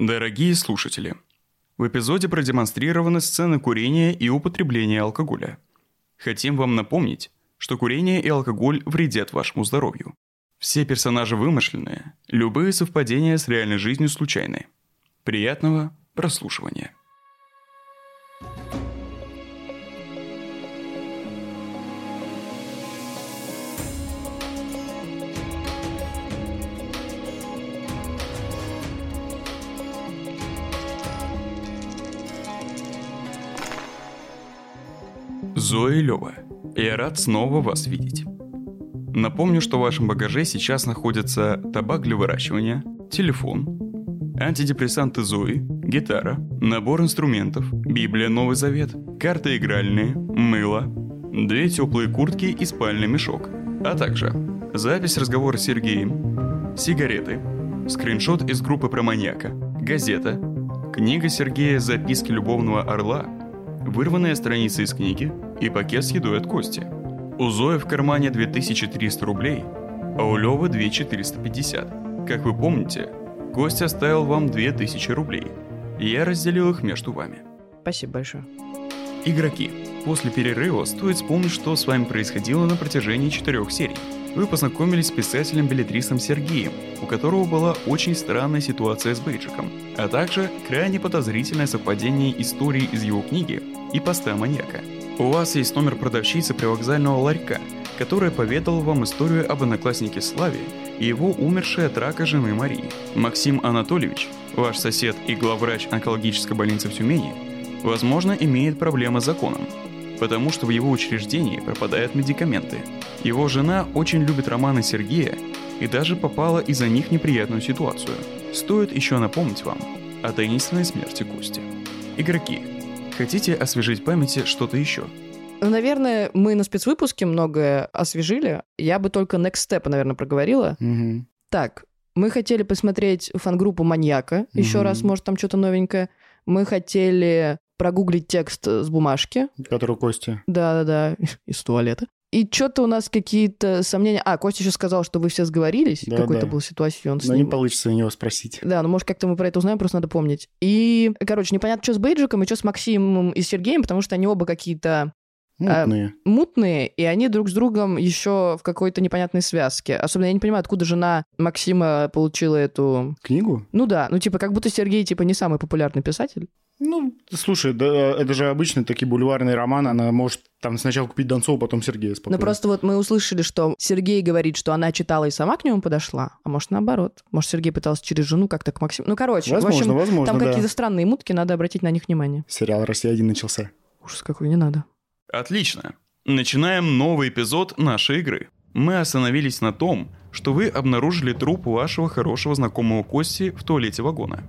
Дорогие слушатели, в эпизоде продемонстрированы сцены курения и употребления алкоголя. Хотим вам напомнить, что курение и алкоголь вредят вашему здоровью. Все персонажи вымышленные, любые совпадения с реальной жизнью случайны. Приятного прослушивания. Зоя и Лёва, я рад снова вас видеть. Напомню, что в вашем багаже сейчас находятся табак для выращивания, телефон, антидепрессанты Зои, гитара, набор инструментов, Библия Новый Завет, карты игральные, мыло, две теплые куртки и спальный мешок, а также запись разговора с Сергеем, сигареты, скриншот из группы про маньяка, газета, книга Сергея «Записки любовного орла», вырванная страница из книги и пакет с едой от Кости. У Зои в кармане 2300 рублей, а у Лёвы 2450. Как вы помните, Костя оставил вам 2000 рублей. И я разделил их между вами. Спасибо большое. Игроки, после перерыва стоит вспомнить, что с вами происходило на протяжении четырех серий. Вы познакомились с писателем-билетристом Сергеем, у которого была очень странная ситуация с бейджиком, а также крайне подозрительное совпадение истории из его книги и поста маньяка. У вас есть номер продавщицы привокзального ларька, которая поведала вам историю об однокласснике Славе и его умершей от рака жены Марии. Максим Анатольевич, ваш сосед и главврач онкологической больницы в Тюмени, возможно, имеет проблемы с законом, потому что в его учреждении пропадают медикаменты. Его жена очень любит романы Сергея и даже попала из-за них в неприятную ситуацию. Стоит еще напомнить вам о таинственной смерти Кости. Игроки, хотите освежить в памяти что-то еще? Ну, наверное, мы на спецвыпуске многое освежили. Я бы только Next Step, наверное, проговорила. Мгм. Так, мы хотели посмотреть фан-группу «Маньяка». Еще Мгм. раз, может, там что-то новенькое. Мы хотели прогуглить текст с бумажки. Который Костя. Да-да-да, из туалета. И что-то у нас какие-то сомнения. А, Костя еще сказал, что вы все сговорились. Да, Какой-то да. был ситуацион с Но не ним. получится у него спросить. Да, ну может как-то мы про это узнаем, просто надо помнить. И, короче, непонятно, что с Бейджиком и что с Максимом и Сергеем, потому что они оба какие-то Мутные. мутные, и они друг с другом еще в какой-то непонятной связке. Особенно я не понимаю, откуда жена Максима получила эту... Книгу? Ну да, ну типа как будто Сергей типа не самый популярный писатель. Ну, слушай, да, это же обычный такой бульварный роман. Она может там сначала купить Донцова, потом Сергея спокойно. Но просто вот мы услышали, что Сергей говорит, что она читала и сама к нему подошла, а может наоборот. Может Сергей пытался через жену как-то к Максиму. Ну короче, Возможно, в общем, возможно, там да. какие-то странные мутки, надо обратить на них внимание. Сериал «Россия-1» начался. Ужас какой, не надо. Отлично. Начинаем новый эпизод нашей игры. Мы остановились на том, что вы обнаружили труп вашего хорошего знакомого Кости в туалете вагона.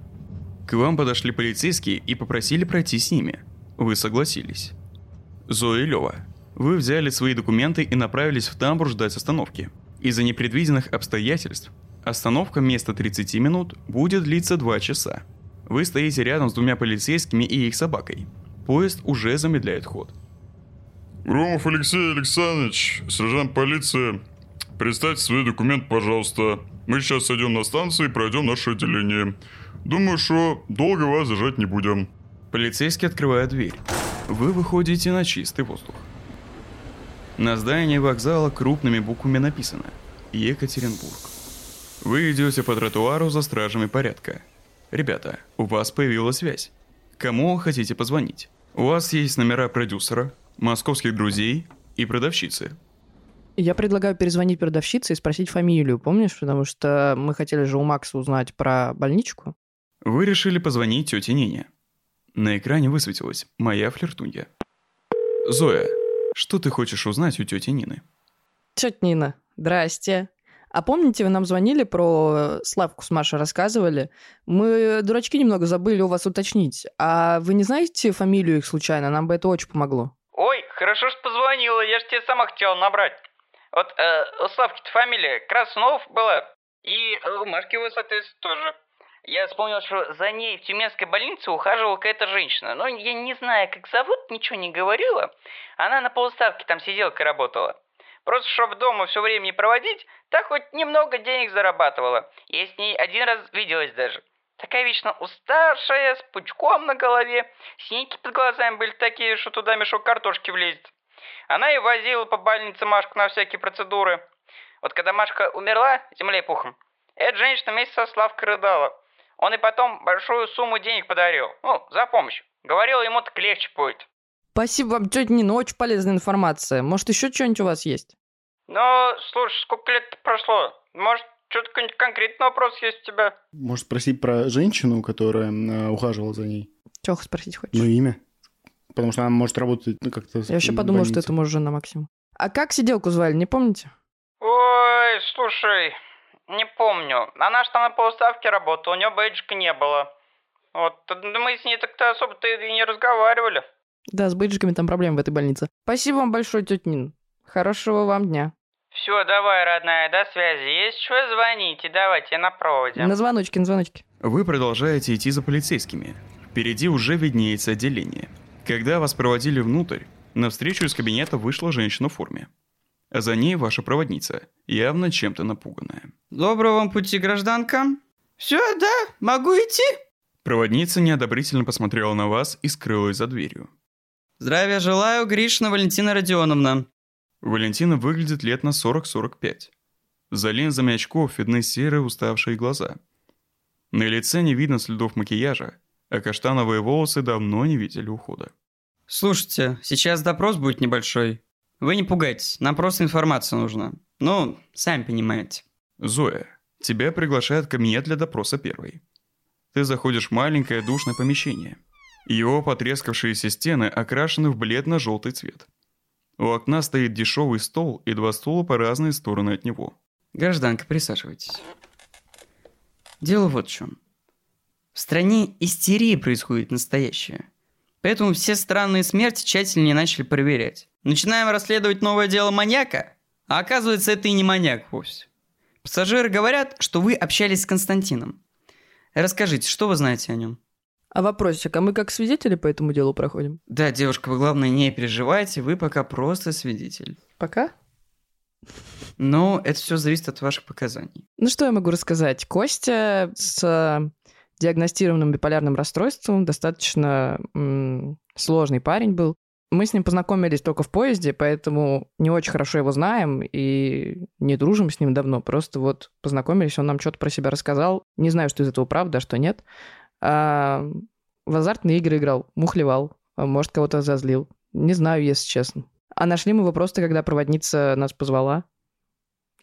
К вам подошли полицейские и попросили пройти с ними. Вы согласились. Зоя и Лёва, вы взяли свои документы и направились в тамбур ждать остановки. Из-за непредвиденных обстоятельств остановка вместо 30 минут будет длиться 2 часа. Вы стоите рядом с двумя полицейскими и их собакой. Поезд уже замедляет ход. Громов Алексей Александрович, сержант полиции. Представьте свои документы, пожалуйста. Мы сейчас сойдем на станции и пройдем наше отделение. Думаю, что долго вас зажать не будем. Полицейский открывает дверь. Вы выходите на чистый воздух. На здании вокзала крупными буквами написано «Екатеринбург». Вы идете по тротуару за стражами порядка. Ребята, у вас появилась связь. Кому хотите позвонить? У вас есть номера продюсера, московских друзей и продавщицы. Я предлагаю перезвонить продавщице и спросить фамилию, помнишь? Потому что мы хотели же у Макса узнать про больничку. Вы решили позвонить тете Нине. На экране высветилась «Моя флиртунья». Зоя, что ты хочешь узнать у тети Нины? Тетя Нина, здрасте. А помните, вы нам звонили про Славку с Машей рассказывали? Мы, дурачки, немного забыли у вас уточнить. А вы не знаете фамилию их случайно? Нам бы это очень помогло. Ой, хорошо, что позвонила, я ж тебе сама хотела набрать. Вот э, у Славки-то фамилия Краснов была, и э, у Машки его, соответственно, тоже. Я вспомнил, что за ней в тюменской больнице ухаживала какая-то женщина. Но я не знаю, как зовут, ничего не говорила. Она на полставки там сиделкой работала. Просто, чтобы дома все время не проводить, так хоть немного денег зарабатывала. Я с ней один раз виделась даже. Такая вечно уставшая, с пучком на голове, синяки под глазами были такие, что туда мешок картошки влезет. Она и возила по больнице Машку на всякие процедуры. Вот когда Машка умерла, землей пухом, эта женщина вместе со Славкой рыдала. Он и потом большую сумму денег подарил. Ну, за помощь. Говорил, ему так легче будет. Спасибо вам, тетя Нина, очень полезная информация. Может, еще что-нибудь у вас есть? Ну, слушай, сколько лет прошло? Может, что-то какой-нибудь конкретный вопрос есть у тебя? Может, спросить про женщину, которая э, ухаживала за ней? Чего спросить хочешь? Ну, имя. Потому что она может работать ну, как-то... Я вообще подумал, что это может жена Максима. А как сиделку звали, не помните? Ой, слушай, не помню. Она же там на полставки работала, у нее бейджика не было. Вот, мы с ней так-то особо-то и не разговаривали. Да, с бейджиками там проблемы в этой больнице. Спасибо вам большое, тетя Нин. Хорошего вам дня. Все, давай, родная, до связи. Есть что, звоните, давайте, на проводе. На звоночке, на звоночке. Вы продолжаете идти за полицейскими. Впереди уже виднеется отделение. Когда вас проводили внутрь, навстречу из кабинета вышла женщина в форме. А за ней ваша проводница, явно чем-то напуганная. Доброго вам пути, гражданка. Все, да, могу идти? Проводница неодобрительно посмотрела на вас и скрылась за дверью. Здравия желаю, Гришна Валентина Родионовна. Валентина выглядит лет на 40-45. За линзами очков видны серые уставшие глаза. На лице не видно следов макияжа, а каштановые волосы давно не видели ухода. Слушайте, сейчас допрос будет небольшой. Вы не пугайтесь, нам просто информация нужна. Ну, сами понимаете. Зоя, тебя приглашают в кабинет для допроса первой. Ты заходишь в маленькое душное помещение. Его потрескавшиеся стены окрашены в бледно-желтый цвет. У окна стоит дешевый стол и два стула по разные стороны от него. Гражданка, присаживайтесь. Дело вот в чем. В стране истерия происходит настоящая. Поэтому все странные смерти тщательнее начали проверять. Начинаем расследовать новое дело маньяка, а оказывается, это и не маньяк вовсе. Пассажиры говорят, что вы общались с Константином. Расскажите, что вы знаете о нем? А вопросик, а мы как свидетели по этому делу проходим? Да, девушка, вы главное не переживайте, вы пока просто свидетель. Пока? Но это все зависит от ваших показаний. Ну что я могу рассказать? Костя с диагностированным биполярным расстройством достаточно м- сложный парень был. Мы с ним познакомились только в поезде, поэтому не очень хорошо его знаем и не дружим с ним давно. Просто вот познакомились, он нам что-то про себя рассказал. Не знаю, что из этого правда, а что нет. А в азартные игры играл, мухлевал, а может, кого-то разозлил. Не знаю, если честно. А нашли мы его просто, когда проводница нас позвала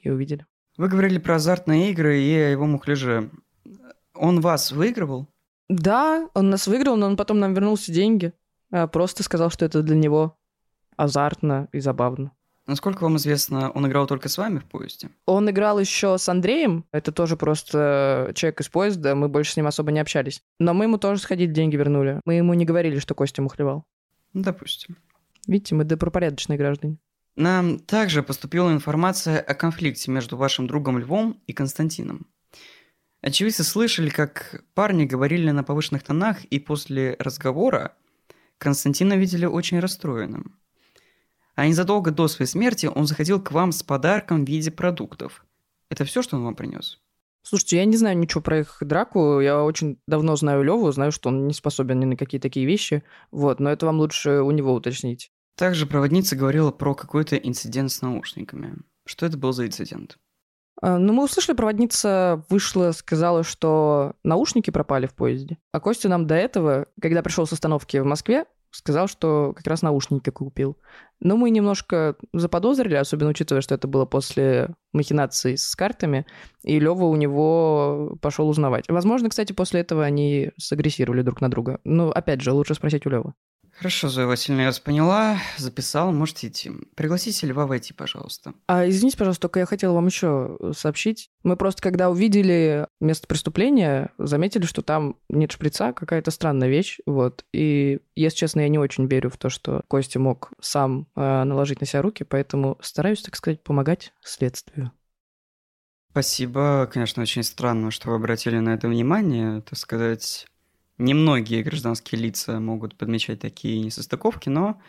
и увидели. Вы говорили про азартные игры и о его мухляже. Он вас выигрывал? Да, он нас выиграл, но он потом нам вернул все деньги. А просто сказал, что это для него азартно и забавно. Насколько вам известно, он играл только с вами в поезде? Он играл еще с Андреем. Это тоже просто человек из поезда. Мы больше с ним особо не общались. Но мы ему тоже сходили, деньги вернули. Мы ему не говорили, что Костя мухлевал. Ну, допустим. Видите, мы добропорядочные граждане. Нам также поступила информация о конфликте между вашим другом Львом и Константином. Очевидцы слышали, как парни говорили на повышенных тонах, и после разговора Константина видели очень расстроенным. А незадолго до своей смерти он заходил к вам с подарком в виде продуктов. Это все, что он вам принес? Слушайте, я не знаю ничего про их драку. Я очень давно знаю Леву, знаю, что он не способен ни на какие такие вещи. Вот, но это вам лучше у него уточнить. Также проводница говорила про какой-то инцидент с наушниками. Что это был за инцидент? А, ну, мы услышали, проводница вышла, сказала, что наушники пропали в поезде. А Костя нам до этого, когда пришел с остановки в Москве, сказал, что как раз наушники купил. Но мы немножко заподозрили, особенно учитывая, что это было после махинации с картами, и Лева у него пошел узнавать. Возможно, кстати, после этого они сагрессировали друг на друга. Но, опять же, лучше спросить у Левы. Хорошо, Зоя Васильевна, я вас поняла, записал, можете идти. Пригласите Льва войти, пожалуйста. А, извините, пожалуйста, только я хотела вам еще сообщить. Мы просто, когда увидели место преступления, заметили, что там нет шприца, какая-то странная вещь, вот. И, если честно, я не очень верю в то, что Костя мог сам э, наложить на себя руки, поэтому стараюсь, так сказать, помогать следствию. Спасибо. Конечно, очень странно, что вы обратили на это внимание, так сказать Немногие гражданские лица могут подмечать такие несостыковки, но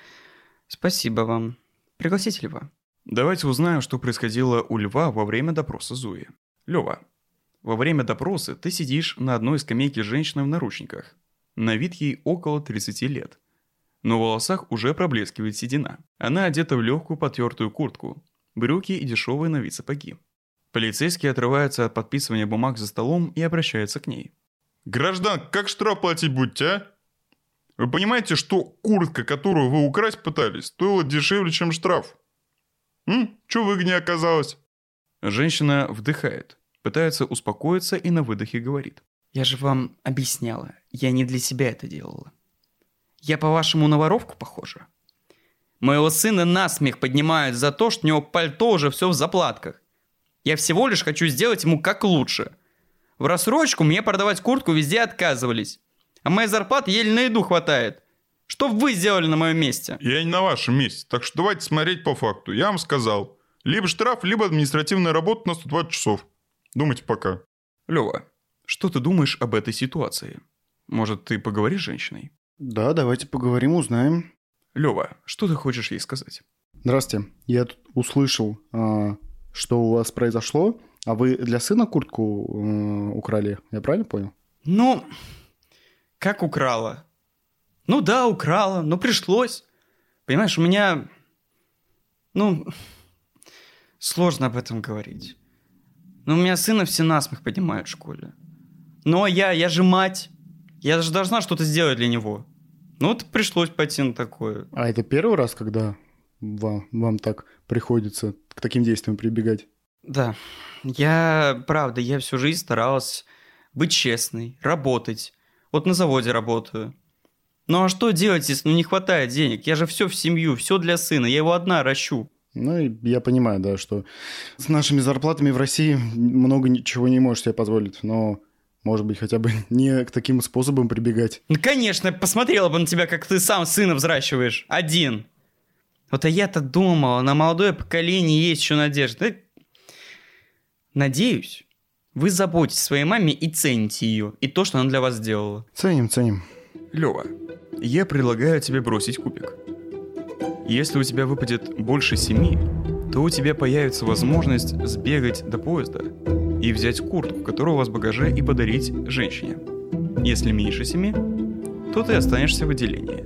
спасибо вам. Пригласите Льва. Давайте узнаем, что происходило у Льва во время допроса Зуи. Лева, Во время допроса ты сидишь на одной скамейке с женщиной в наручниках. На вид ей около 30 лет. Но в волосах уже проблескивает седина. Она одета в легкую потертую куртку, брюки и дешевые на вид сапоги. Полицейский отрывается от подписывания бумаг за столом и обращается к ней. Граждан, как штраф платить будете, а? Вы понимаете, что куртка, которую вы украсть пытались, стоила дешевле, чем штраф? М? Чё выгоднее оказалось? Женщина вдыхает, пытается успокоиться и на выдохе говорит. Я же вам объясняла, я не для себя это делала. Я, по-вашему, на воровку похожа? Моего сына насмех поднимают за то, что у него пальто уже все в заплатках. Я всего лишь хочу сделать ему как лучше. В рассрочку мне продавать куртку везде отказывались. А моей зарплаты еле на еду хватает. Что вы сделали на моем месте? Я не на вашем месте, так что давайте смотреть по факту. Я вам сказал. Либо штраф, либо административная работа на 120 часов. Думайте пока. Лёва, что ты думаешь об этой ситуации? Может, ты поговоришь с женщиной? Да, давайте поговорим, узнаем. Лёва, что ты хочешь ей сказать? Здравствуйте. Я тут услышал, а, что у вас произошло. А вы для сына куртку э, украли, я правильно понял? Ну, как украла? Ну да, украла, но пришлось. Понимаешь, у меня... Ну, сложно об этом говорить. Но у меня сына все насмех поднимают в школе. Но я, я же мать. Я же должна что-то сделать для него. Ну вот пришлось пойти на такое. А это первый раз, когда вам, вам так приходится к таким действиям прибегать? Да, я, правда, я всю жизнь старалась быть честной, работать. Вот на заводе работаю. Ну а что делать, если ну, не хватает денег? Я же все в семью, все для сына, я его одна ращу. Ну, и я понимаю, да, что с нашими зарплатами в России много ничего не можешь себе позволить, но, может быть, хотя бы не к таким способам прибегать. Ну, конечно, посмотрела бы на тебя, как ты сам сына взращиваешь. Один. Вот а я-то думала, на молодое поколение есть еще надежда. Надеюсь, вы заботитесь о своей маме и цените ее, и то, что она для вас сделала. Ценим, ценим. Лёва, я предлагаю тебе бросить кубик. Если у тебя выпадет больше семи, то у тебя появится возможность сбегать до поезда и взять куртку, которая у вас в багаже, и подарить женщине. Если меньше семи, то ты останешься в отделении.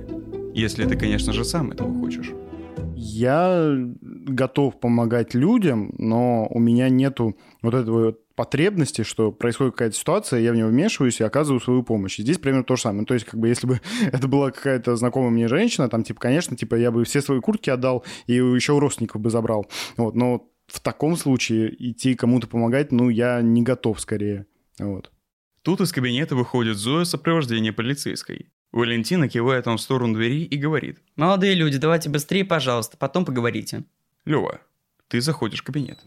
Если ты, конечно же, сам этого хочешь. Я готов помогать людям, но у меня нету вот этого вот потребности, что происходит какая-то ситуация, я в нее вмешиваюсь и оказываю свою помощь. И здесь примерно то же самое. Ну, то есть, как бы, если бы это была какая-то знакомая мне женщина, там, типа, конечно, типа, я бы все свои куртки отдал и еще у родственников бы забрал. Вот, но в таком случае идти кому-то помогать, ну, я не готов скорее. Вот. Тут из кабинета выходит Зоя в сопровождении полицейской. Валентина кивает вам в сторону двери и говорит. Молодые люди, давайте быстрее, пожалуйста, потом поговорите. Лёва, ты заходишь в кабинет.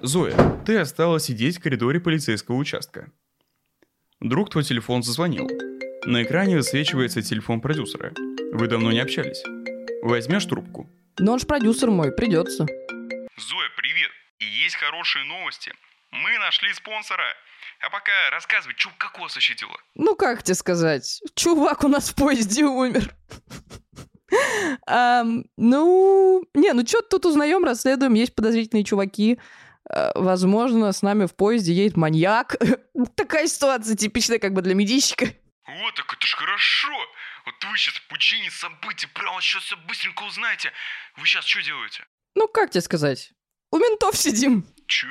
Зоя, ты осталась сидеть в коридоре полицейского участка. Вдруг твой телефон зазвонил. На экране высвечивается телефон продюсера. Вы давно не общались. Возьмешь трубку. Но он ж продюсер мой, придется. Зоя, привет. И есть хорошие новости. Мы нашли спонсора. А пока рассказывай, чё, как у вас ощутило? Ну, как тебе сказать? Чувак у нас в поезде умер. Ну, не, ну что тут узнаем, расследуем, есть подозрительные чуваки. Э, Возможно, с нами в поезде едет маньяк. Такая ситуация типичная как бы для медийщика. Вот так это ж хорошо. Вот вы сейчас в пучине событий прямо сейчас все быстренько узнаете. Вы сейчас что делаете? Ну, как тебе сказать? У ментов сидим. Чё?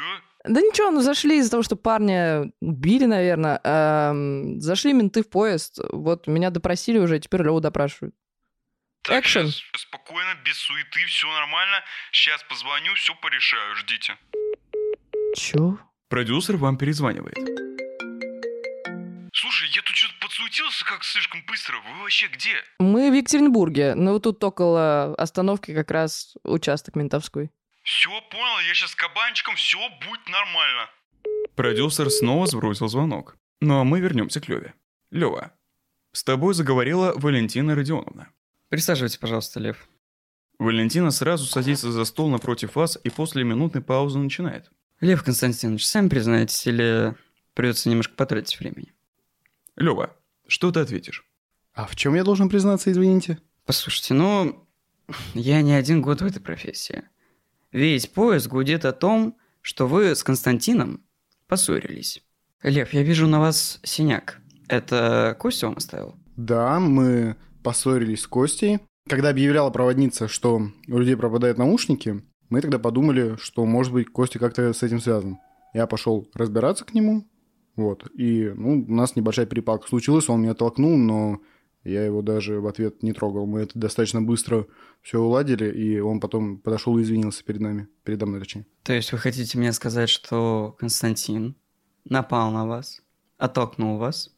Да ничего, ну зашли из-за того, что парня убили, наверное. Эм, зашли менты в поезд. Вот меня допросили уже, теперь Леву допрашивают. Так, Экшен. щас спокойно, без суеты, все нормально. Сейчас позвоню, все порешаю, ждите. Чё? Продюсер вам перезванивает. Слушай, я тут что-то подсуетился как слишком быстро. Вы вообще где? Мы в Екатеринбурге, ну вот тут около остановки как раз участок ментовской. Все, понял, я сейчас с кабанчиком, все будет нормально. Продюсер снова сбросил звонок. Ну а мы вернемся к Леве. Лева, с тобой заговорила Валентина Родионовна. Присаживайтесь, пожалуйста, Лев. Валентина сразу садится за стол напротив вас и после минутной паузы начинает. Лев Константинович, сами признаетесь, или придется немножко потратить времени? Лева, что ты ответишь? А в чем я должен признаться, извините? Послушайте, ну, я не один год в этой профессии. Весь поезд гудит о том, что вы с Константином поссорились. Лев, я вижу на вас синяк. Это Костя вам оставил? Да, мы поссорились с Костей. Когда объявляла проводница, что у людей пропадают наушники, мы тогда подумали, что, может быть, Костя как-то с этим связан. Я пошел разбираться к нему, вот, и, ну, у нас небольшая перепалка случилась, он меня толкнул, но я его даже в ответ не трогал. Мы это достаточно быстро все уладили, и он потом подошел и извинился перед нами, передо мной точнее. То есть вы хотите мне сказать, что Константин напал на вас, оттолкнул вас,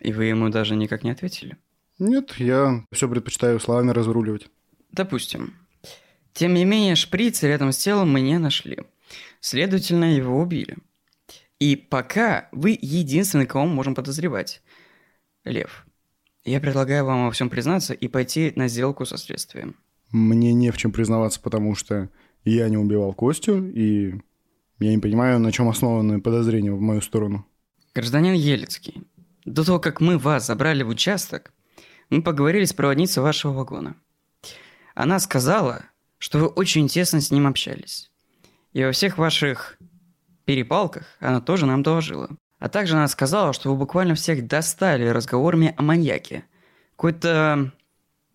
и вы ему даже никак не ответили? Нет, я все предпочитаю словами разруливать. Допустим. Тем не менее, шприц рядом с телом мы не нашли. Следовательно, его убили. И пока вы единственный, кого мы можем подозревать. Лев, я предлагаю вам во всем признаться и пойти на сделку со следствием. Мне не в чем признаваться, потому что я не убивал Костю, и я не понимаю, на чем основаны подозрения в мою сторону. Гражданин Елецкий, до того, как мы вас забрали в участок, мы поговорили с проводницей вашего вагона. Она сказала, что вы очень тесно с ним общались. И во всех ваших перепалках она тоже нам доложила. А также она сказала, что вы буквально всех достали разговорами о маньяке. Какой-то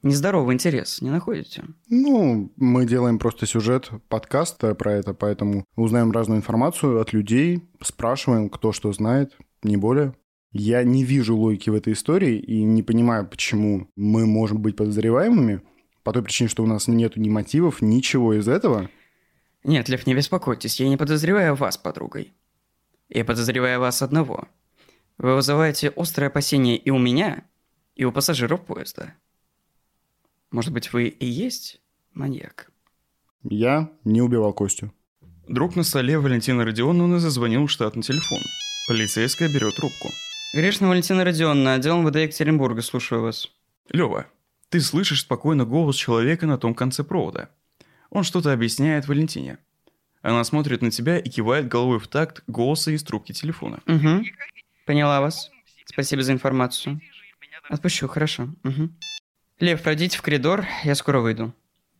нездоровый интерес, не находите? Ну, мы делаем просто сюжет подкаста про это, поэтому узнаем разную информацию от людей, спрашиваем, кто что знает, не более. Я не вижу логики в этой истории и не понимаю, почему мы можем быть подозреваемыми, по той причине, что у нас нет ни мотивов, ничего из этого. Нет, Лев, не беспокойтесь, я не подозреваю вас подругой. Я подозреваю вас одного. Вы вызываете острое опасение и у меня, и у пассажиров поезда. Может быть, вы и есть маньяк? Я не убивал Костю. Друг на столе Валентина Родионовна зазвонил в штатный телефон. Полицейская берет трубку. Грешна Валентина Родионовна, отдел МВД Екатеринбурга, слушаю вас. Лева, ты слышишь спокойно голос человека на том конце провода. Он что-то объясняет Валентине. Она смотрит на тебя и кивает головой в такт голоса из трубки телефона. Угу. Поняла вас. Спасибо за информацию. Отпущу, хорошо. Угу. Лев, пройдите в коридор, я скоро выйду.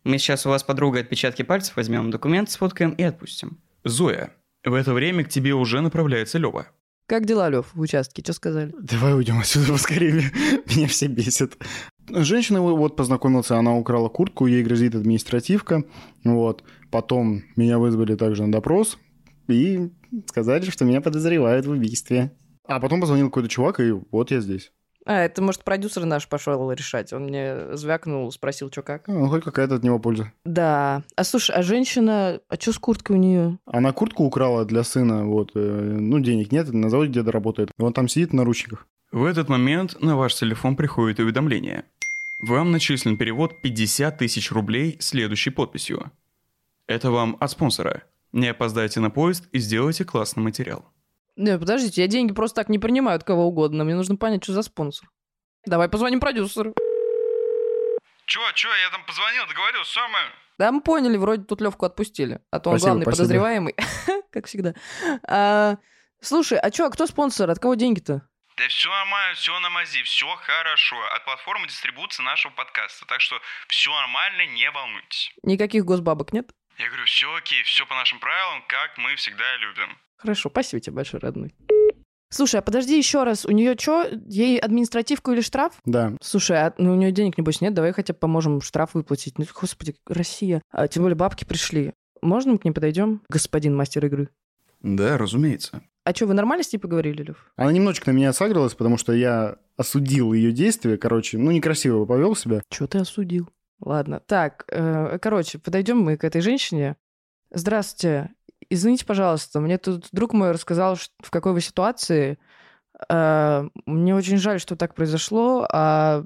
Мы сейчас у вас подруга отпечатки пальцев возьмем, документ сфоткаем и отпустим. Зоя, в это время к тебе уже направляется Лева. Как дела, Лев, в участке? Что сказали? Давай уйдем отсюда поскорее. Меня все бесит. Женщина вот познакомился, она украла куртку, ей грозит административка. Вот. Потом меня вызвали также на допрос и сказали, что меня подозревают в убийстве. А потом позвонил какой-то чувак, и вот я здесь. А, это, может, продюсер наш пошел решать. Он мне звякнул, спросил, что как. Ну, хоть какая-то от него польза. Да. А слушай, а женщина, а что с курткой у нее? Она куртку украла для сына, вот. э, Ну, денег нет, на заводе где-то работает. И он там сидит в наручниках. В этот момент на ваш телефон приходит уведомление. Вам начислен перевод 50 тысяч рублей следующей подписью. Это вам от спонсора. Не опоздайте на поезд и сделайте классный материал. Не, подождите, я деньги просто так не принимаю от кого угодно. Мне нужно понять, что за спонсор. Давай позвоним продюсеру. Чё, чё, я там позвонил, договорился, самое. Да, мы поняли, вроде тут Левку отпустили. А то он Спасибо, главный спасибо. подозреваемый, как всегда. А, слушай, а чё, а кто спонсор? От кого деньги-то? Да все нормально, все на мази, все хорошо. От платформы дистрибуции нашего подкаста. Так что все нормально, не волнуйтесь. Никаких госбабок нет? Я говорю, все окей, все по нашим правилам, как мы всегда любим. Хорошо, спасибо тебе большое, родной. Слушай, а подожди еще раз, у нее что, ей административку или штраф? Да. Слушай, а ну, у нее денег, небось, нет? Давай хотя бы поможем штраф выплатить. Ну, господи, Россия. А, тем более бабки пришли. Можно мы к ним подойдем, господин мастер игры? Да, разумеется. А что, вы нормально с ней поговорили, Лев? Она немножечко на меня сагрилась, потому что я осудил ее действия. Короче, ну, некрасиво повел себя. Чего ты осудил? Ладно. Так, э, короче, подойдем мы к этой женщине. Здравствуйте. Извините, пожалуйста, мне тут друг мой рассказал, в какой вы ситуации. Э, мне очень жаль, что так произошло. А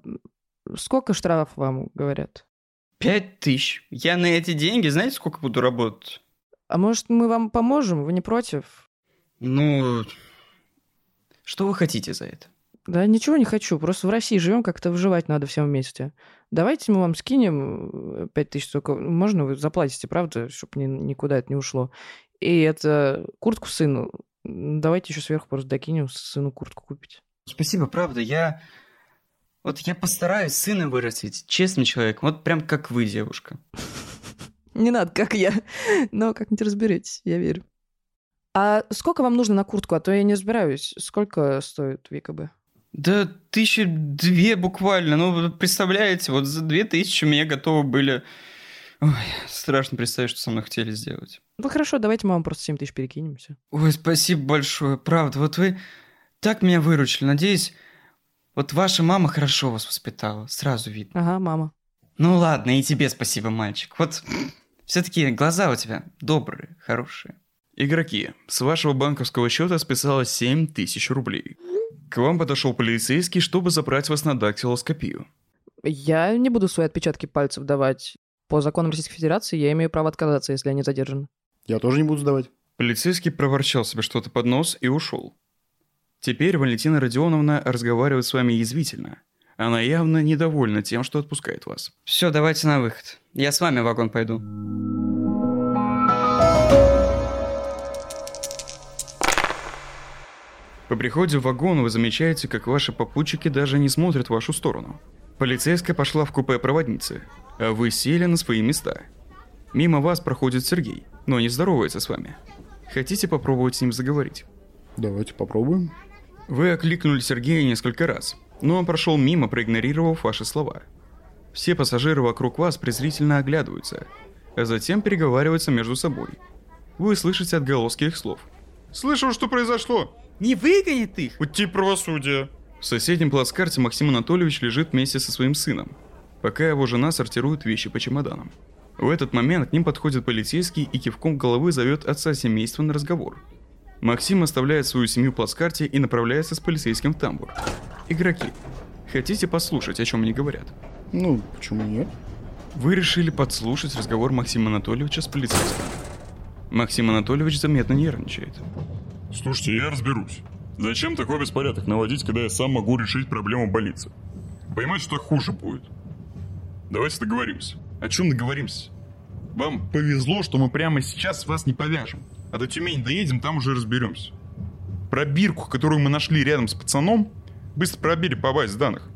сколько штраф вам говорят? Пять тысяч. Я на эти деньги, знаете, сколько буду работать? А может, мы вам поможем? Вы не против? Ну, что вы хотите за это? Да ничего не хочу. Просто в России живем, как-то выживать надо всем вместе. Давайте мы вам скинем 5 тысяч, только можно вы заплатите, правда, чтобы никуда это не ушло. И это куртку сыну. Давайте еще сверху просто докинем сыну куртку купить. Спасибо, правда, я... Вот я постараюсь сына вырастить, честный человек, вот прям как вы, девушка. Не надо, как я. Но как-нибудь разберетесь, я верю. А сколько вам нужно на куртку? А то я не разбираюсь. Сколько стоит ВКБ? Да тысячи две буквально. Ну, представляете, вот за две тысячи меня готовы были... Ой, страшно представить, что со мной хотели сделать. Ну хорошо, давайте мы вам просто 7 тысяч перекинемся. Ой, спасибо большое, правда. Вот вы так меня выручили. Надеюсь, вот ваша мама хорошо вас воспитала. Сразу видно. Ага, мама. Ну ладно, и тебе спасибо, мальчик. Вот все-таки глаза у тебя добрые, хорошие. Игроки, с вашего банковского счета списалось 7 тысяч рублей. К вам подошел полицейский, чтобы забрать вас на дактилоскопию. Я не буду свои отпечатки пальцев давать. По законам Российской Федерации я имею право отказаться, если они задержаны. Я тоже не буду сдавать. Полицейский проворчал себе что-то под нос и ушел. Теперь Валентина Родионовна разговаривает с вами язвительно. Она явно недовольна тем, что отпускает вас. Все, давайте на выход. Я с вами в вагон пойду. По приходе в вагон вы замечаете, как ваши попутчики даже не смотрят в вашу сторону. Полицейская пошла в купе проводницы, а вы сели на свои места. Мимо вас проходит Сергей, но не здоровается с вами. Хотите попробовать с ним заговорить? Давайте попробуем. Вы окликнули Сергея несколько раз, но он прошел мимо, проигнорировав ваши слова. Все пассажиры вокруг вас презрительно оглядываются, а затем переговариваются между собой. Вы слышите отголоски их слов. Слышал, что произошло? Не выгонит их? Уйти правосудия. В соседнем плацкарте Максим Анатольевич лежит вместе со своим сыном, пока его жена сортирует вещи по чемоданам. В этот момент к ним подходит полицейский и кивком головы зовет отца семейства на разговор. Максим оставляет свою семью в плацкарте и направляется с полицейским в тамбур. Игроки, хотите послушать, о чем они говорят? Ну, почему нет? Вы решили подслушать разговор Максима Анатольевича с полицейским. Максим Анатольевич заметно нервничает. Слушайте, я разберусь. Зачем такой беспорядок наводить, когда я сам могу решить проблему больницы? Понимаете, что хуже будет? Давайте договоримся. О чем договоримся? Вам повезло, что мы прямо сейчас вас не повяжем. А до Тюмени доедем, там уже разберемся. Пробирку, которую мы нашли рядом с пацаном, быстро пробили по базе данных.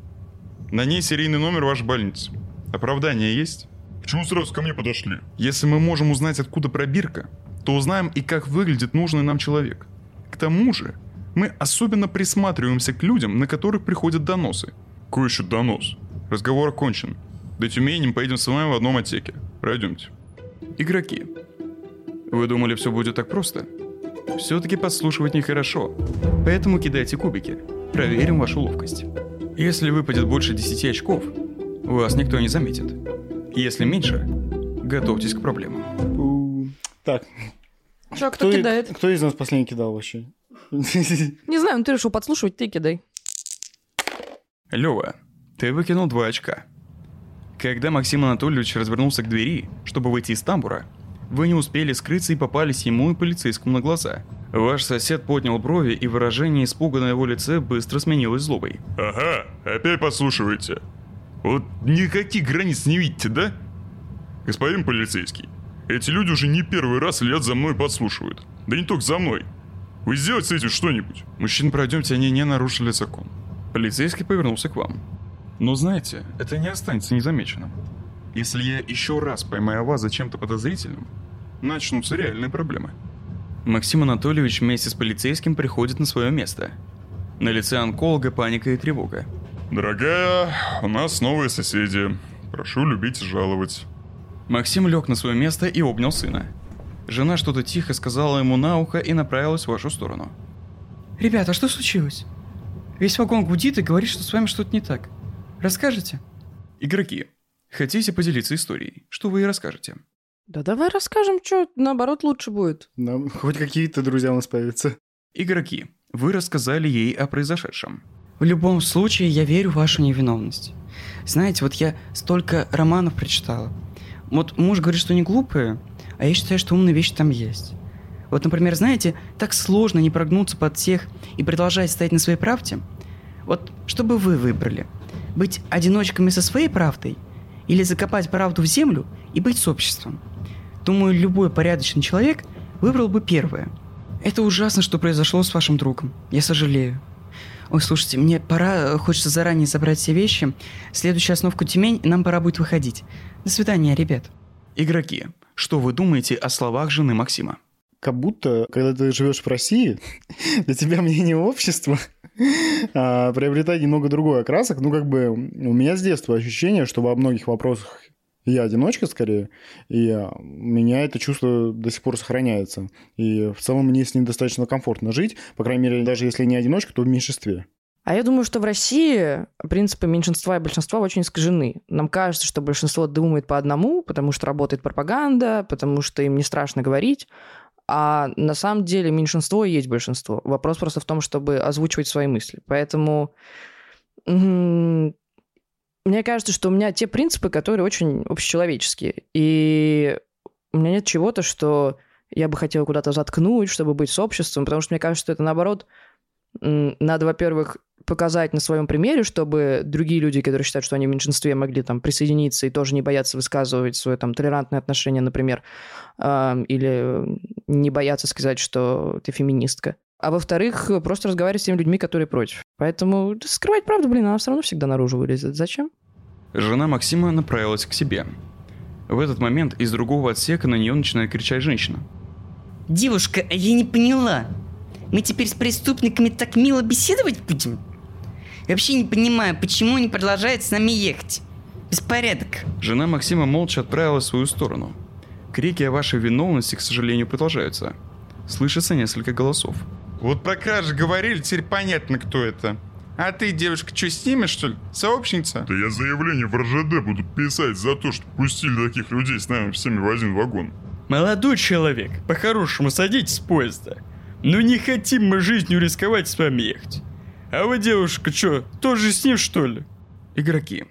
На ней серийный номер вашей больницы. Оправдание есть? Почему сразу ко мне подошли? Если мы можем узнать, откуда пробирка, то узнаем и как выглядит нужный нам человек. К тому же, мы особенно присматриваемся к людям, на которых приходят доносы. Какой еще донос? Разговор окончен. До Тюмени мы поедем с вами в одном отсеке. Пройдемте. Игроки. Вы думали, все будет так просто? Все-таки подслушивать нехорошо. Поэтому кидайте кубики. Проверим вашу ловкость. Если выпадет больше 10 очков, вас никто не заметит. Если меньше, готовьтесь к проблемам. Так, Что, кто, и- кидает? кто из нас последний кидал вообще? Не знаю, ну ты решил подслушивать, ты кидай. Лева, ты выкинул два очка. Когда Максим Анатольевич развернулся к двери, чтобы выйти из тамбура, вы не успели скрыться и попались ему и полицейскому на глаза. Ваш сосед поднял брови, и выражение испуга на его лице быстро сменилось злобой. Ага, опять подслушиваете. Вот никаких границ не видите, да? Господин полицейский, эти люди уже не первый раз следят за мной и подслушивают. Да не только за мной. Вы сделайте с этим что-нибудь. Мужчин, пройдемте, они не нарушили закон. Полицейский повернулся к вам. Но знаете, это не останется незамеченным. Если я еще раз поймаю вас за чем-то подозрительным, начнутся реальные проблемы. Максим Анатольевич вместе с полицейским приходит на свое место. На лице онколога паника и тревога. Дорогая, у нас новые соседи. Прошу любить и жаловать. Максим лег на свое место и обнял сына. Жена что-то тихо сказала ему на ухо и направилась в вашу сторону. Ребята, а что случилось? Весь вагон гудит и говорит, что с вами что-то не так. Расскажете? Игроки, хотите поделиться историей? Что вы и расскажете? Да давай расскажем, что наоборот лучше будет. Нам хоть какие-то друзья у нас появятся. Игроки, вы рассказали ей о произошедшем. В любом случае, я верю в вашу невиновность. Знаете, вот я столько романов прочитала. Вот муж говорит, что не глупые, а я считаю, что умные вещи там есть. Вот, например, знаете, так сложно не прогнуться под всех и продолжать стоять на своей правде. Вот что бы вы выбрали? Быть одиночками со своей правдой? Или закопать правду в землю и быть с обществом? Думаю, любой порядочный человек выбрал бы первое. Это ужасно, что произошло с вашим другом. Я сожалею. Ой, слушайте, мне пора, э, хочется заранее забрать все вещи. Следующая остановка Тюмень, нам пора будет выходить. До свидания, ребят. Игроки, что вы думаете о словах жены Максима? как будто, когда ты живешь в России, для тебя мнение общества а, приобретает немного другой окрасок. Ну, как бы у меня с детства ощущение, что во многих вопросах я одиночка скорее, и у меня это чувство до сих пор сохраняется. И в целом мне с ним достаточно комфортно жить, по крайней мере, даже если не одиночка, то в меньшинстве. А я думаю, что в России принципы меньшинства и большинства очень искажены. Нам кажется, что большинство думает по одному, потому что работает пропаганда, потому что им не страшно говорить. А на самом деле меньшинство и есть большинство. Вопрос просто в том, чтобы озвучивать свои мысли. Поэтому мне кажется, что у меня те принципы, которые очень общечеловеческие. И у меня нет чего-то, что я бы хотела куда-то заткнуть, чтобы быть с обществом, потому что мне кажется, что это наоборот надо, во-первых, показать на своем примере, чтобы другие люди, которые считают, что они в меньшинстве, могли там присоединиться и тоже не бояться высказывать свое там толерантное отношение, например, э, или не бояться сказать, что ты феминистка. А во-вторых, просто разговаривать с теми людьми, которые против. Поэтому скрывать правду, блин, она все равно всегда наружу вылезет. Зачем? Жена Максима направилась к себе. В этот момент из другого отсека на нее начинает кричать женщина. Девушка, а я не поняла. Мы теперь с преступниками так мило беседовать будем? Я вообще не понимаю, почему они продолжают с нами ехать. Беспорядок. Жена Максима молча отправилась в свою сторону. Крики о вашей виновности, к сожалению, продолжаются. Слышится несколько голосов. Вот про кражи говорили, теперь понятно, кто это. А ты, девушка, что, с ними, что ли? Сообщница? Да я заявление в РЖД буду писать за то, что пустили таких людей с нами всеми в один вагон. Молодой человек, по-хорошему садитесь с поезда. Ну не хотим мы жизнью рисковать с вами ехать. А вы, девушка, что, тоже с ним, что ли? Игроки,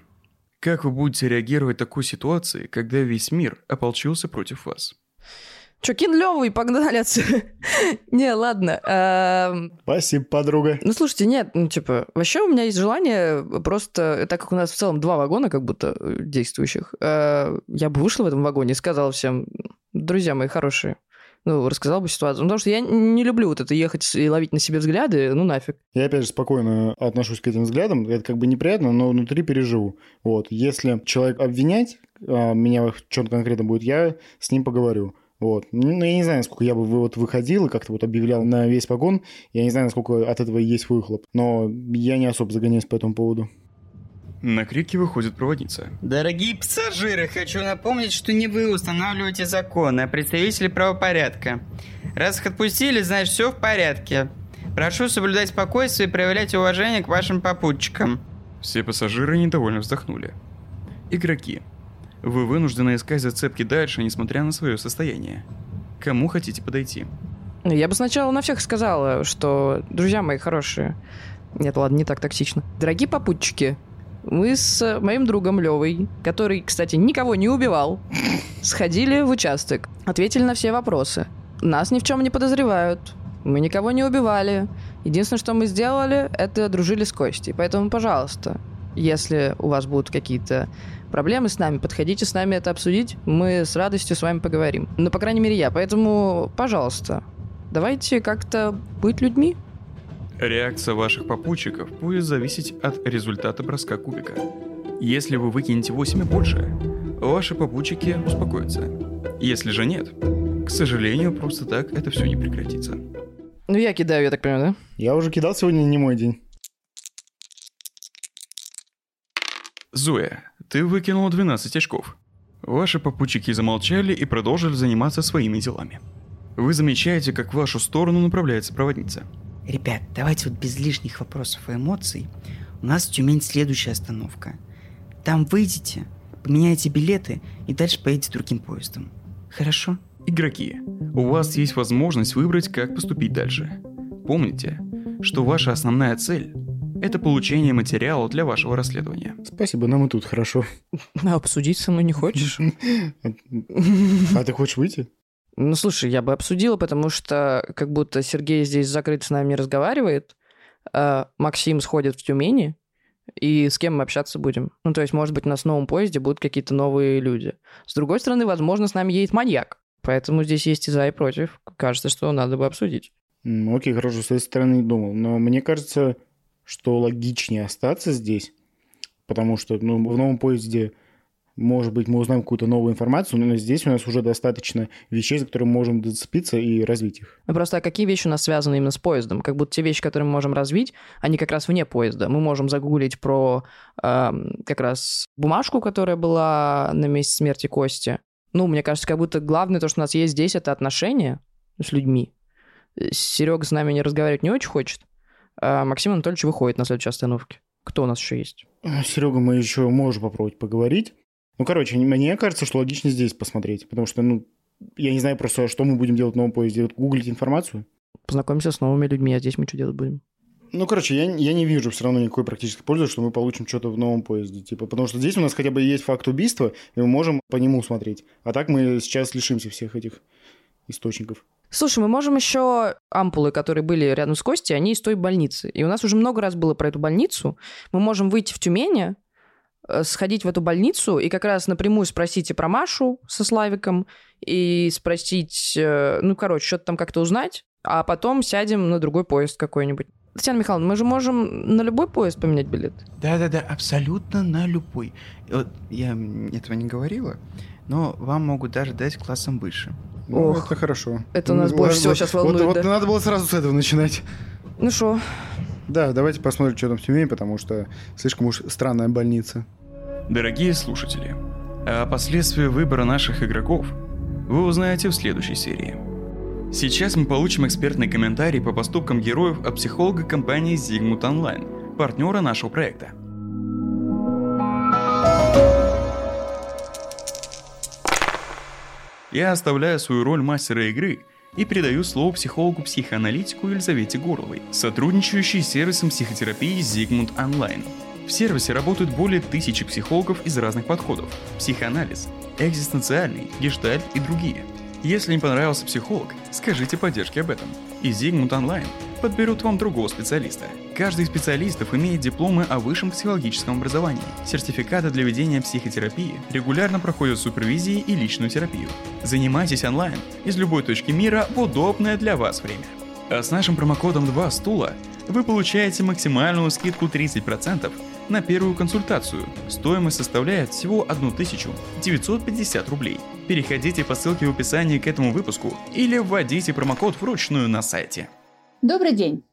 как вы будете реагировать в такой ситуации, когда весь мир ополчился против вас? Чё, кин лёвый, погнали отсюда. не, ладно. Эм... Спасибо, подруга. Ну, слушайте, нет, ну, типа, вообще у меня есть желание просто, так как у нас в целом два вагона как будто э, действующих, э, я бы вышла в этом вагоне и сказала всем, друзья мои хорошие, ну, рассказал бы ситуацию. Ну, потому что я не люблю вот это ехать и ловить на себе взгляды, ну нафиг. Я, опять же, спокойно отношусь к этим взглядам. Это как бы неприятно, но внутри переживу. Вот. Если человек обвинять меня в чем конкретно будет, я с ним поговорю. Вот. Ну, я не знаю, насколько я бы вот выходил и как-то вот объявлял на весь вагон. Я не знаю, насколько от этого есть выхлоп. Но я не особо загоняюсь по этому поводу. На крики выходит проводница. Дорогие пассажиры, хочу напомнить, что не вы устанавливаете законы, а представители правопорядка. Раз их отпустили, значит все в порядке. Прошу соблюдать спокойствие и проявлять уважение к вашим попутчикам. Все пассажиры недовольно вздохнули. Игроки. Вы вынуждены искать зацепки дальше, несмотря на свое состояние. Кому хотите подойти? Я бы сначала на всех сказала, что, друзья мои хорошие, нет, ладно, не так токсично. Дорогие попутчики, мы с моим другом Левой, который, кстати, никого не убивал, сходили в участок, ответили на все вопросы. Нас ни в чем не подозревают. Мы никого не убивали. Единственное, что мы сделали, это дружили с Костей. Поэтому, пожалуйста, если у вас будут какие-то проблемы с нами, подходите с нами это обсудить. Мы с радостью с вами поговорим. Ну, по крайней мере, я. Поэтому, пожалуйста, давайте как-то быть людьми. Реакция ваших попутчиков будет зависеть от результата броска кубика. Если вы выкинете 8 и больше, ваши попутчики успокоятся. Если же нет, к сожалению, просто так это все не прекратится. Ну, я кидаю, я так понимаю, да? Я уже кидал, сегодня не мой день. Зоя, ты выкинула 12 очков. Ваши попутчики замолчали и продолжили заниматься своими делами. Вы замечаете, как в вашу сторону направляется проводница – Ребят, давайте вот без лишних вопросов и эмоций. У нас в Тюмень следующая остановка. Там выйдете, поменяете билеты и дальше поедете другим поездом. Хорошо? Игроки, у вас есть возможность выбрать, как поступить дальше. Помните, что ваша основная цель – это получение материала для вашего расследования. Спасибо, нам и тут хорошо. А обсудить со мной не хочешь? А ты хочешь выйти? Ну, слушай, я бы обсудила, потому что как будто Сергей здесь закрыт с нами не разговаривает, а Максим сходит в Тюмени, и с кем мы общаться будем. Ну, то есть, может быть, у нас в новом поезде будут какие-то новые люди. С другой стороны, возможно, с нами едет маньяк. Поэтому здесь есть и за, и против. Кажется, что надо бы обсудить. Ну, окей, хорошо, с этой стороны не думал. Но мне кажется, что логичнее остаться здесь, потому что ну, в новом поезде может быть, мы узнаем какую-то новую информацию, но здесь у нас уже достаточно вещей, за которые мы можем зацепиться и развить их. Ну просто а какие вещи у нас связаны именно с поездом? Как будто те вещи, которые мы можем развить, они как раз вне поезда. Мы можем загуглить про э, как раз бумажку, которая была на месте смерти Кости. Ну, мне кажется, как будто главное то, что у нас есть здесь, это отношения с людьми. Серега с нами не разговаривать не очень хочет, а Максим Анатольевич выходит на следующей остановке. Кто у нас еще есть? Серега, мы еще можем попробовать поговорить. Ну, короче, мне кажется, что логично здесь посмотреть, потому что, ну, я не знаю просто, что мы будем делать в новом поезде. Гуглить информацию? Познакомимся с новыми людьми, а здесь мы что делать будем? Ну, короче, я, я не вижу все равно никакой практической пользы, что мы получим что-то в новом поезде. Типа, потому что здесь у нас хотя бы есть факт убийства, и мы можем по нему смотреть. А так мы сейчас лишимся всех этих источников. Слушай, мы можем еще ампулы, которые были рядом с Костей, они из той больницы. И у нас уже много раз было про эту больницу. Мы можем выйти в Тюмени, э, сходить в эту больницу и как раз напрямую спросить и про Машу со Славиком, и спросить, э, ну, короче, что-то там как-то узнать, а потом сядем на другой поезд какой-нибудь. Татьяна Михайловна, мы же можем на любой поезд поменять билет? Да-да-да, абсолютно на любой. Вот я этого не говорила, но вам могут даже дать классом выше. Ну, Ох, это хорошо. Это нас ну, больше всего сейчас волнует, вот, да? вот надо было сразу с этого начинать. Ну что? Да, давайте посмотрим, что там в Тюмени, потому что слишком уж странная больница. Дорогие слушатели, о последствии выбора наших игроков вы узнаете в следующей серии. Сейчас мы получим экспертный комментарий по поступкам героев от психолога компании Zigmund Online, партнера нашего проекта. Я оставляю свою роль мастера игры и передаю слово психологу-психоаналитику Елизавете Горловой, сотрудничающей с сервисом психотерапии Zigmund Online. В сервисе работают более тысячи психологов из разных подходов – психоанализ, экзистенциальный, гештальт и другие – если не понравился психолог, скажите поддержке об этом. И Zigmund Online подберут вам другого специалиста. Каждый из специалистов имеет дипломы о высшем психологическом образовании, сертификаты для ведения психотерапии, регулярно проходят супервизии и личную терапию. Занимайтесь онлайн из любой точки мира в удобное для вас время. А с нашим промокодом 2 стула вы получаете максимальную скидку 30% на первую консультацию. Стоимость составляет всего 1950 рублей. Переходите по ссылке в описании к этому выпуску или вводите промокод вручную на сайте. Добрый день.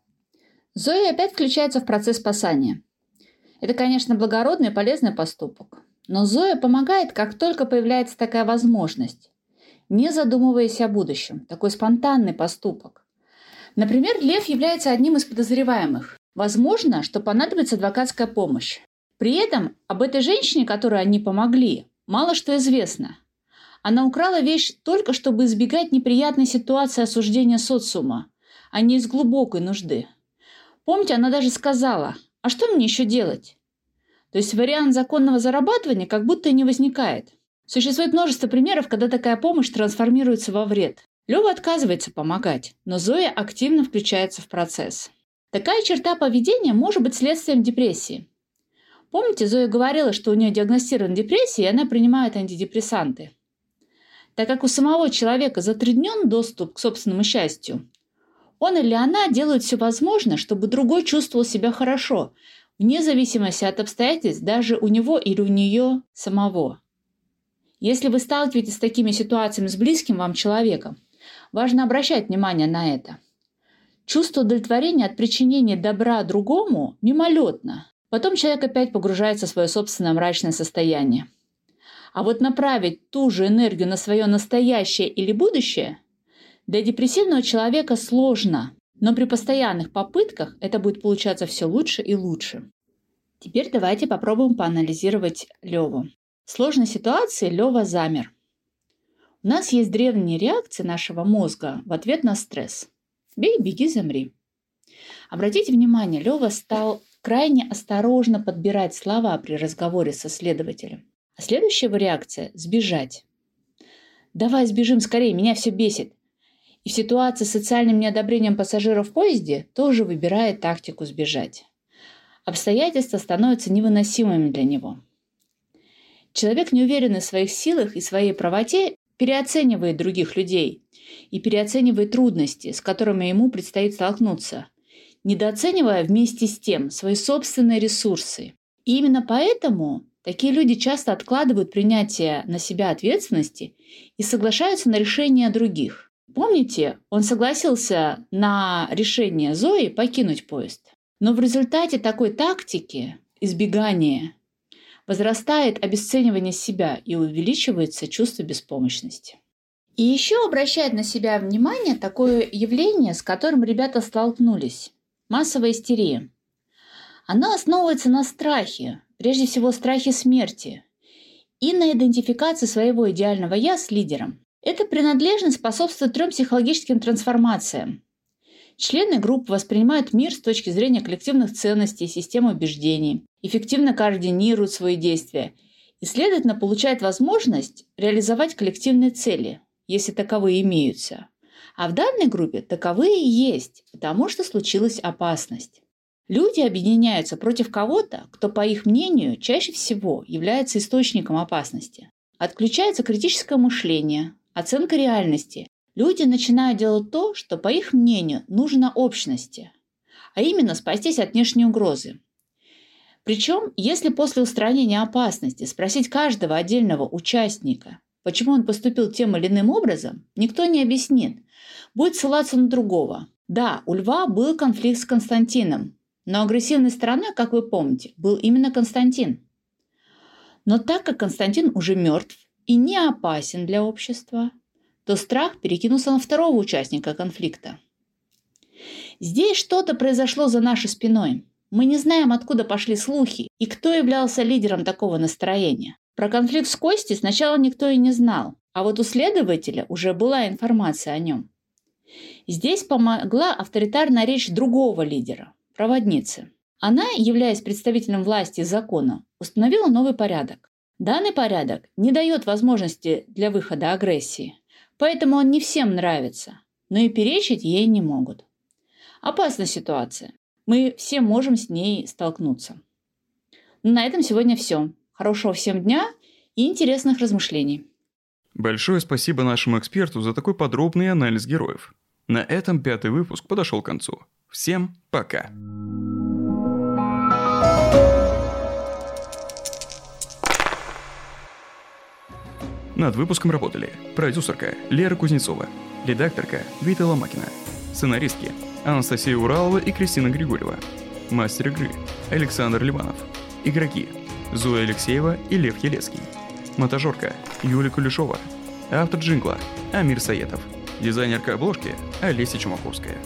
Зоя опять включается в процесс спасания. Это, конечно, благородный и полезный поступок. Но Зоя помогает, как только появляется такая возможность, не задумываясь о будущем. Такой спонтанный поступок. Например, Лев является одним из подозреваемых. Возможно, что понадобится адвокатская помощь. При этом об этой женщине, которой они помогли, мало что известно. Она украла вещь только чтобы избегать неприятной ситуации осуждения социума, а не из глубокой нужды. Помните, она даже сказала, а что мне еще делать? То есть вариант законного зарабатывания как будто и не возникает. Существует множество примеров, когда такая помощь трансформируется во вред. Лева отказывается помогать, но Зоя активно включается в процесс. Такая черта поведения может быть следствием депрессии. Помните, Зоя говорила, что у нее диагностирована депрессия, и она принимает антидепрессанты. Так как у самого человека затруднен доступ к собственному счастью, он или она делают все возможное, чтобы другой чувствовал себя хорошо, вне зависимости от обстоятельств даже у него или у нее самого. Если вы сталкиваетесь с такими ситуациями с близким вам человеком, важно обращать внимание на это – Чувство удовлетворения от причинения добра другому мимолетно. Потом человек опять погружается в свое собственное мрачное состояние. А вот направить ту же энергию на свое настоящее или будущее для депрессивного человека сложно, но при постоянных попытках это будет получаться все лучше и лучше. Теперь давайте попробуем поанализировать Леву. В сложной ситуации Лева замер. У нас есть древние реакции нашего мозга в ответ на стресс – Бей, беги, замри. Обратите внимание, Лева стал крайне осторожно подбирать слова при разговоре со следователем. Следующая реакция – сбежать. «Давай сбежим скорее, меня все бесит». И в ситуации с социальным неодобрением пассажиров в поезде тоже выбирает тактику сбежать. Обстоятельства становятся невыносимыми для него. Человек, неуверенный в своих силах и своей правоте, переоценивает других людей и переоценивает трудности, с которыми ему предстоит столкнуться, недооценивая вместе с тем свои собственные ресурсы. И именно поэтому Такие люди часто откладывают принятие на себя ответственности и соглашаются на решение других. Помните, он согласился на решение Зои покинуть поезд. Но в результате такой тактики избегания возрастает обесценивание себя и увеличивается чувство беспомощности. И еще обращает на себя внимание такое явление, с которым ребята столкнулись – массовая истерия. Она основывается на страхе, прежде всего страхе смерти, и на идентификации своего идеального «я» с лидером. Эта принадлежность способствует трем психологическим трансформациям. Члены группы воспринимают мир с точки зрения коллективных ценностей и системы убеждений, эффективно координируют свои действия и, следовательно, получают возможность реализовать коллективные цели, если таковые имеются. А в данной группе таковые и есть, потому что случилась опасность. Люди объединяются против кого-то, кто, по их мнению, чаще всего является источником опасности. Отключается критическое мышление, оценка реальности, Люди начинают делать то, что, по их мнению, нужно общности, а именно спастись от внешней угрозы. Причем, если после устранения опасности спросить каждого отдельного участника, почему он поступил тем или иным образом, никто не объяснит. Будет ссылаться на другого. Да, у Льва был конфликт с Константином, но агрессивной стороной, как вы помните, был именно Константин. Но так как Константин уже мертв и не опасен для общества, то страх перекинулся на второго участника конфликта. Здесь что-то произошло за нашей спиной. Мы не знаем, откуда пошли слухи и кто являлся лидером такого настроения. Про конфликт с Костей сначала никто и не знал, а вот у следователя уже была информация о нем. Здесь помогла авторитарная речь другого лидера, проводницы. Она, являясь представителем власти закона, установила новый порядок. Данный порядок не дает возможности для выхода агрессии, Поэтому он не всем нравится, но и перечить ей не могут. Опасная ситуация. Мы все можем с ней столкнуться. На этом сегодня все. Хорошего всем дня и интересных размышлений. Большое спасибо нашему эксперту за такой подробный анализ героев. На этом пятый выпуск подошел к концу. Всем пока! Над выпуском работали продюсерка Лера Кузнецова, редакторка Вита Ломакина, сценаристки Анастасия Уралова и Кристина Григорьева, мастер игры Александр Ливанов, игроки Зоя Алексеева и Лев Елецкий, монтажерка Юлия Кулешова, автор джингла Амир Саетов, дизайнерка обложки Олеся Чумаковская.